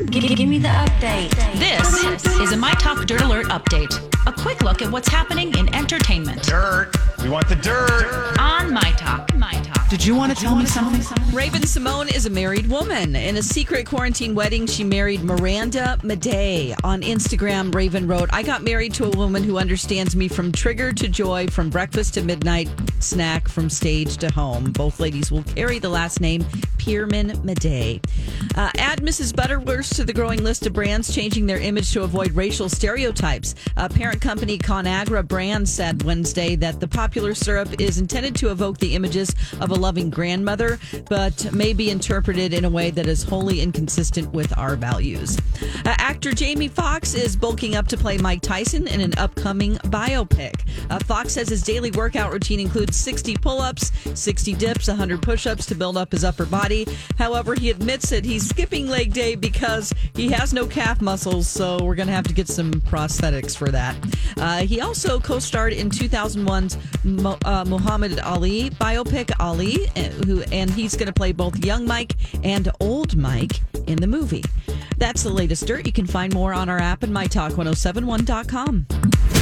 Give, give me the update. This is a My Talk Dirt Alert update. A quick look at what's happening in entertainment. Dirt. We want the dirt. On My Talk. My Talk. Did you want to tell me something? Raven-Symone is a married woman. In a secret quarantine wedding, she married Miranda Maday. On Instagram, Raven wrote, I got married to a woman who understands me from trigger to joy, from breakfast to midnight snack, from stage to home. Both ladies will carry the last name Pierman Madej. Uh, add Mrs. Butterworth to the growing list of brands changing their image to avoid racial stereotypes. Uh, parent company Conagra Brands said Wednesday that the popular syrup is intended to evoke the images of a loving grandmother, but may be interpreted in a way that is wholly inconsistent with our values. Uh, actor Jamie Foxx is bulking up to play Mike Tyson in an upcoming biopic. Uh, Foxx says his daily workout routine includes 60 pull ups, 60 dips, 100 push ups to build up his upper body. However, he admits that he's skipping leg day because he has no calf muscles, so we're going to have to get some prosthetics for that. Uh, he also co starred in 2001's Mo- uh, Muhammad Ali biopic, Ali, uh, who, and he's going to play both young Mike and old Mike in the movie. That's the latest dirt. You can find more on our app and mytalk1071.com.